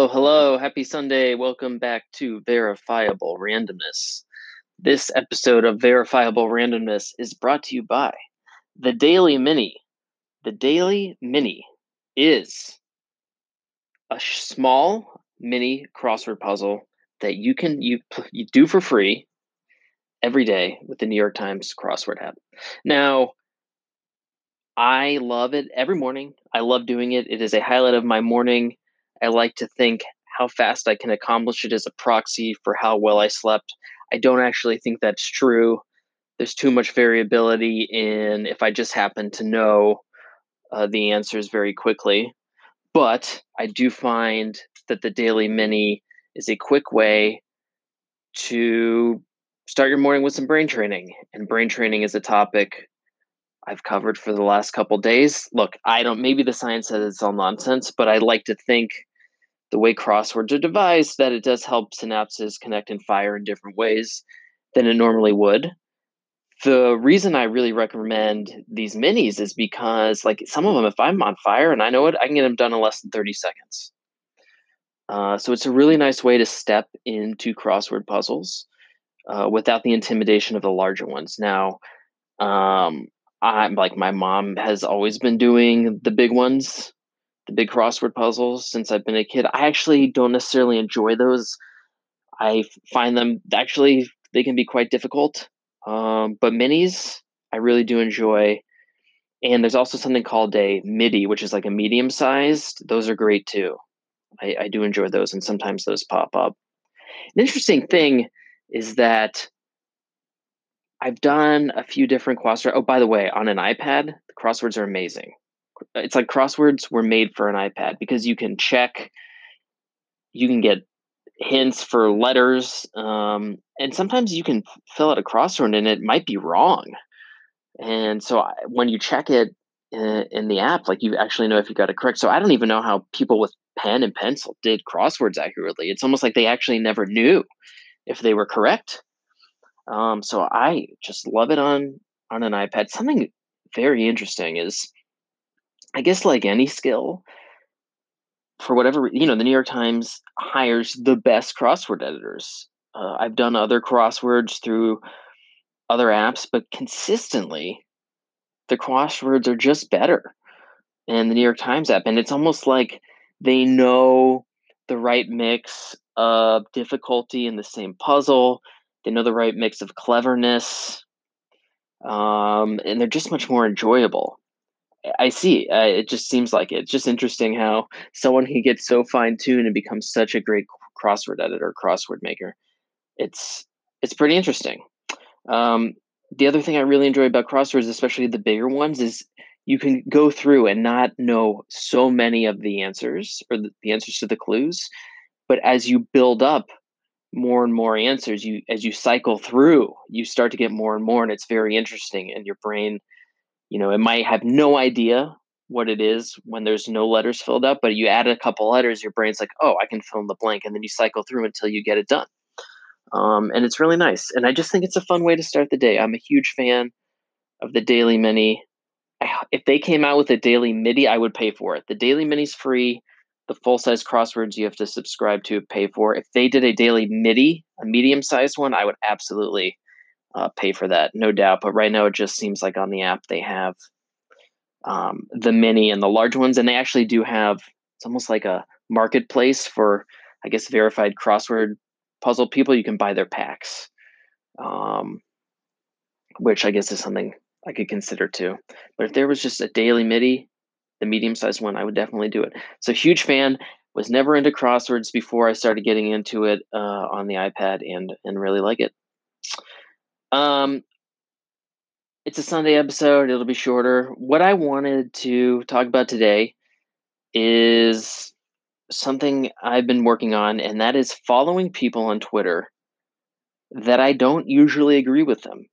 Hello, hello. Happy Sunday. Welcome back to Verifiable Randomness. This episode of Verifiable Randomness is brought to you by the Daily Mini. The Daily Mini is a small mini crossword puzzle that you can you, you do for free every day with the New York Times crossword app. Now, I love it every morning. I love doing it. It is a highlight of my morning. I like to think how fast I can accomplish it as a proxy for how well I slept. I don't actually think that's true. There's too much variability in if I just happen to know uh, the answers very quickly. But I do find that the daily mini is a quick way to start your morning with some brain training. And brain training is a topic I've covered for the last couple days. Look, I don't, maybe the science says it's all nonsense, but I like to think the way crosswords are devised that it does help synapses connect and fire in different ways than it normally would. The reason I really recommend these minis is because, like, some of them, if I'm on fire and I know it, I can get them done in less than 30 seconds. Uh, so it's a really nice way to step into crossword puzzles uh, without the intimidation of the larger ones. Now, um, I'm like my mom has always been doing the big ones the big crossword puzzles since I've been a kid. I actually don't necessarily enjoy those. I find them actually they can be quite difficult. Um, but minis I really do enjoy. And there's also something called a MIDI, which is like a medium sized. Those are great too. I, I do enjoy those, and sometimes those pop up. An interesting thing is that I've done a few different crosswords. Oh, by the way, on an iPad, the crosswords are amazing it's like crosswords were made for an iPad because you can check, you can get hints for letters, um, and sometimes you can fill out a crossword and it might be wrong. And so I, when you check it in, in, the app, like you actually know if you got it correct. So I don't even know how people with pen and pencil did crosswords accurately. It's almost like they actually never knew if they were correct. Um, so I just love it on on an iPad. Something very interesting is I guess like any skill, for whatever you know, the New York Times hires the best crossword editors. Uh, I've done other crosswords through other apps, but consistently, the crosswords are just better in the New York Times app, and it's almost like they know the right mix of difficulty in the same puzzle. They know the right mix of cleverness, um, and they're just much more enjoyable. I see. Uh, it just seems like it. It's just interesting how someone can get so fine tuned and become such a great crossword editor, crossword maker. It's it's pretty interesting. Um, the other thing I really enjoy about crosswords, especially the bigger ones, is you can go through and not know so many of the answers or the, the answers to the clues, but as you build up more and more answers, you as you cycle through, you start to get more and more, and it's very interesting, and your brain you know, it might have no idea what it is when there's no letters filled up, but you add a couple letters, your brain's like, oh, I can fill in the blank. And then you cycle through until you get it done. Um, and it's really nice. And I just think it's a fun way to start the day. I'm a huge fan of the Daily Mini. I, if they came out with a Daily MIDI, I would pay for it. The Daily Mini's free. The full size crosswords you have to subscribe to pay for. If they did a Daily MIDI, a medium sized one, I would absolutely uh, pay for that, no doubt. But right now, it just seems like on the app they have um, the mini and the large ones, and they actually do have. It's almost like a marketplace for, I guess, verified crossword puzzle people. You can buy their packs, um, which I guess is something I could consider too. But if there was just a daily MIDI, the medium sized one, I would definitely do it. So huge fan. Was never into crosswords before I started getting into it uh, on the iPad, and and really like it. Um, it's a Sunday episode. It'll be shorter. What I wanted to talk about today is something I've been working on, and that is following people on Twitter that I don't usually agree with them.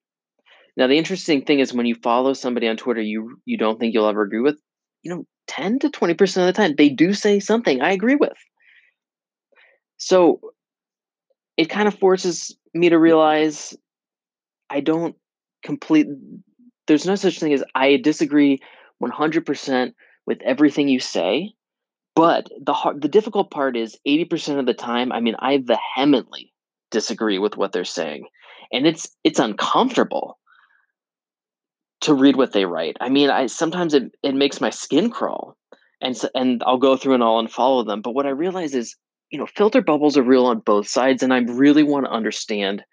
Now, the interesting thing is when you follow somebody on Twitter you you don't think you'll ever agree with, you know, 10 to 20% of the time they do say something I agree with. So it kind of forces me to realize I don't complete there's no such thing as I disagree 100% with everything you say, but the hard, the difficult part is 80% of the time, I mean, I vehemently disagree with what they're saying. And it's it's uncomfortable to read what they write. I mean, I sometimes it, it makes my skin crawl. And so, and I'll go through and I'll unfollow them. But what I realize is, you know, filter bubbles are real on both sides, and I really want to understand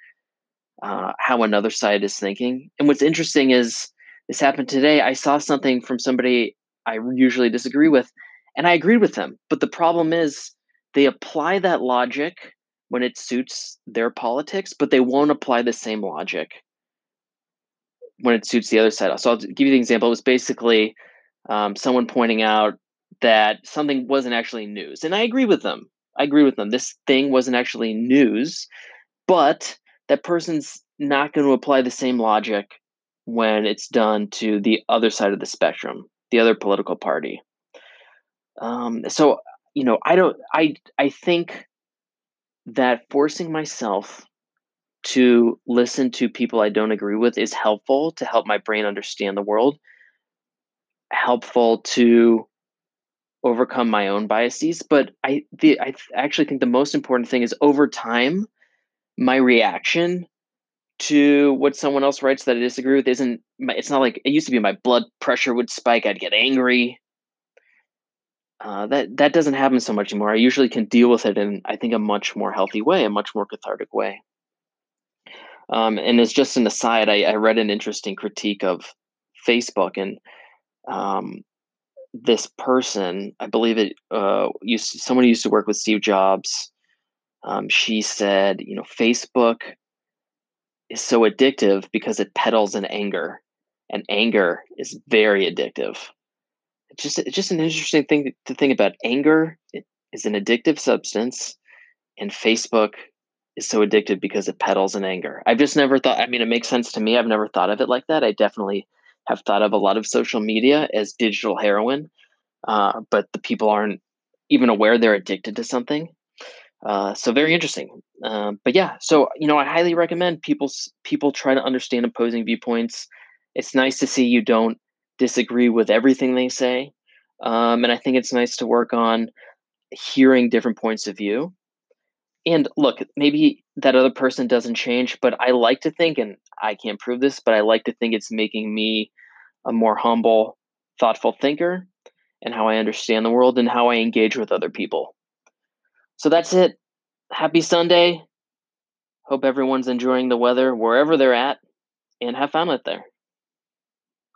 uh, how another side is thinking. And what's interesting is this happened today. I saw something from somebody I usually disagree with, and I agreed with them. But the problem is they apply that logic when it suits their politics, but they won't apply the same logic when it suits the other side. So I'll give you the example. It was basically um, someone pointing out that something wasn't actually news, and I agree with them. I agree with them. This thing wasn't actually news, but that person's not going to apply the same logic when it's done to the other side of the spectrum, the other political party. Um, so you know, I don't. I I think that forcing myself to listen to people I don't agree with is helpful to help my brain understand the world, helpful to overcome my own biases. But I, the, I actually think the most important thing is over time, my reaction to what someone else writes that I disagree with isn't. It's not like it used to be. My blood pressure would spike. I'd get angry. Uh, that that doesn't happen so much anymore. I usually can deal with it in I think a much more healthy way, a much more cathartic way. Um, and as just an aside, I, I, read an interesting critique of Facebook, and um, this person, I believe it, uh, used to, someone used to work with Steve Jobs. Um, she said, you know, Facebook is so addictive because it peddles in anger, and anger is very addictive. It's just it's just an interesting thing to think about. Anger is an addictive substance, and Facebook is so addictive because it peddles in anger. I've just never thought, I mean, it makes sense to me. I've never thought of it like that. I definitely have thought of a lot of social media as digital heroin, uh, but the people aren't even aware they're addicted to something. Uh, so very interesting. Um, but yeah, so you know, I highly recommend people people try to understand opposing viewpoints. It's nice to see you don't disagree with everything they say, um, and I think it's nice to work on hearing different points of view and look, maybe that other person doesn't change, but I like to think, and I can't prove this, but I like to think it's making me a more humble, thoughtful thinker and how I understand the world and how I engage with other people. So that's it. Happy Sunday. Hope everyone's enjoying the weather wherever they're at and have fun out there.